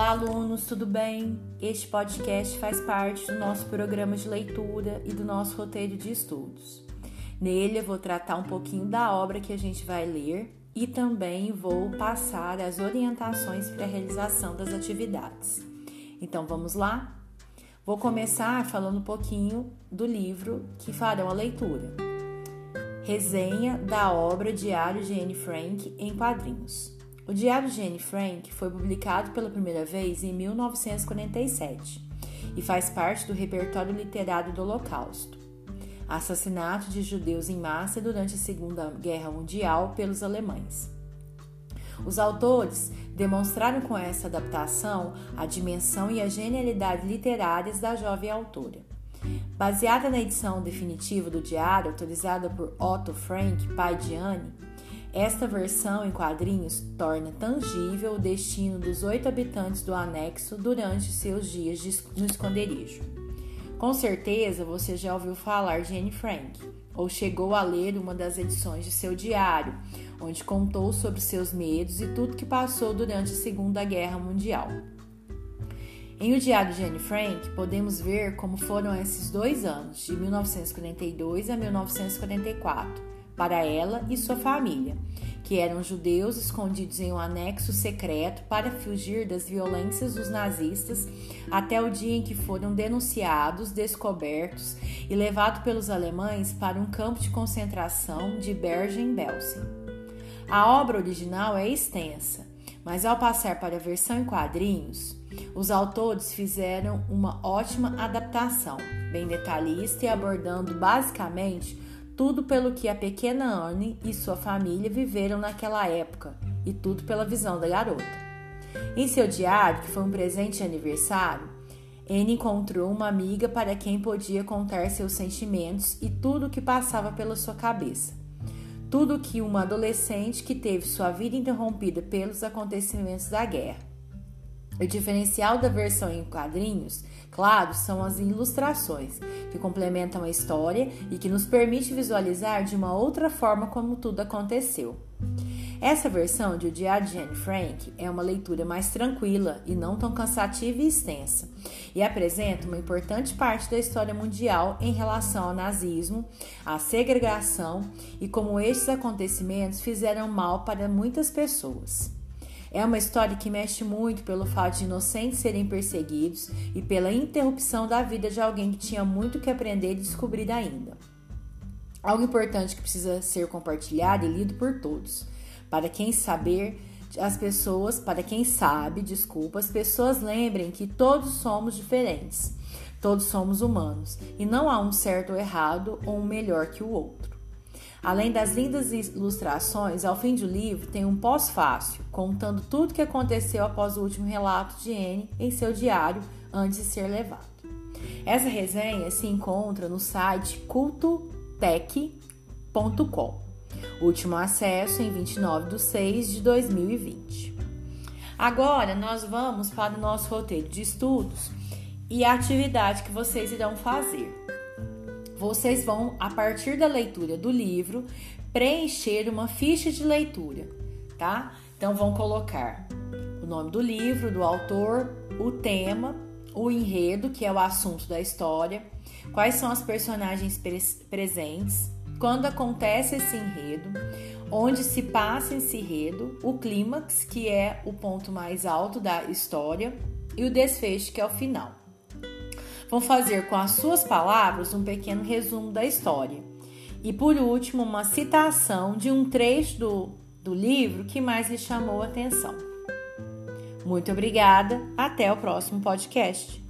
Olá, alunos, tudo bem? Este podcast faz parte do nosso programa de leitura e do nosso roteiro de estudos. Nele eu vou tratar um pouquinho da obra que a gente vai ler e também vou passar as orientações para a realização das atividades. Então vamos lá? Vou começar falando um pouquinho do livro que farão a leitura. Resenha da obra Diário de Anne Frank em quadrinhos. O Diário de Anne Frank foi publicado pela primeira vez em 1947 e faz parte do repertório literário do Holocausto. Assassinato de judeus em massa durante a Segunda Guerra Mundial pelos alemães. Os autores demonstraram com essa adaptação a dimensão e a genialidade literárias da jovem autora. Baseada na edição definitiva do diário, autorizada por Otto Frank, pai de Anne, esta versão em quadrinhos torna tangível o destino dos oito habitantes do anexo durante seus dias no esconderijo. Com certeza você já ouviu falar de Anne Frank, ou chegou a ler uma das edições de seu diário, onde contou sobre seus medos e tudo que passou durante a Segunda Guerra Mundial. Em O Diário de Anne Frank, podemos ver como foram esses dois anos, de 1942 a 1944 para ela e sua família, que eram judeus escondidos em um anexo secreto para fugir das violências dos nazistas até o dia em que foram denunciados, descobertos e levados pelos alemães para um campo de concentração de Bergen-Belsen. A obra original é extensa, mas ao passar para a versão em quadrinhos, os autores fizeram uma ótima adaptação, bem detalhista e abordando basicamente tudo pelo que a pequena Anne e sua família viveram naquela época e tudo pela visão da garota. Em seu diário, que foi um presente de aniversário, Anne encontrou uma amiga para quem podia contar seus sentimentos e tudo o que passava pela sua cabeça. Tudo que uma adolescente que teve sua vida interrompida pelos acontecimentos da guerra. O diferencial da versão em quadrinhos, claro, são as ilustrações, que complementam a história e que nos permite visualizar de uma outra forma como tudo aconteceu. Essa versão de O Diário de Anne Frank é uma leitura mais tranquila e não tão cansativa e extensa, e apresenta uma importante parte da história mundial em relação ao nazismo, à segregação e como estes acontecimentos fizeram mal para muitas pessoas. É uma história que mexe muito pelo fato de inocentes serem perseguidos e pela interrupção da vida de alguém que tinha muito que aprender e descobrir ainda. Algo importante que precisa ser compartilhado e lido por todos. Para quem saber, as pessoas, para quem sabe, desculpa, as pessoas lembrem que todos somos diferentes. Todos somos humanos e não há um certo ou errado ou um melhor que o outro. Além das lindas ilustrações, ao fim do livro tem um pós-fácil, contando tudo o que aconteceu após o último relato de Anne em seu diário antes de ser levado. Essa resenha se encontra no site cultotech.com. Último acesso em 29 de 6 de 2020. Agora nós vamos para o nosso roteiro de estudos e a atividade que vocês irão fazer vocês vão, a partir da leitura do livro, preencher uma ficha de leitura, tá? Então vão colocar o nome do livro, do autor, o tema, o enredo, que é o assunto da história, quais são as personagens presentes, quando acontece esse enredo, onde se passa esse enredo, o clímax, que é o ponto mais alto da história, e o desfecho, que é o final vão fazer com as suas palavras um pequeno resumo da história. E por último, uma citação de um trecho do, do livro que mais lhe chamou a atenção. Muito obrigada, até o próximo podcast.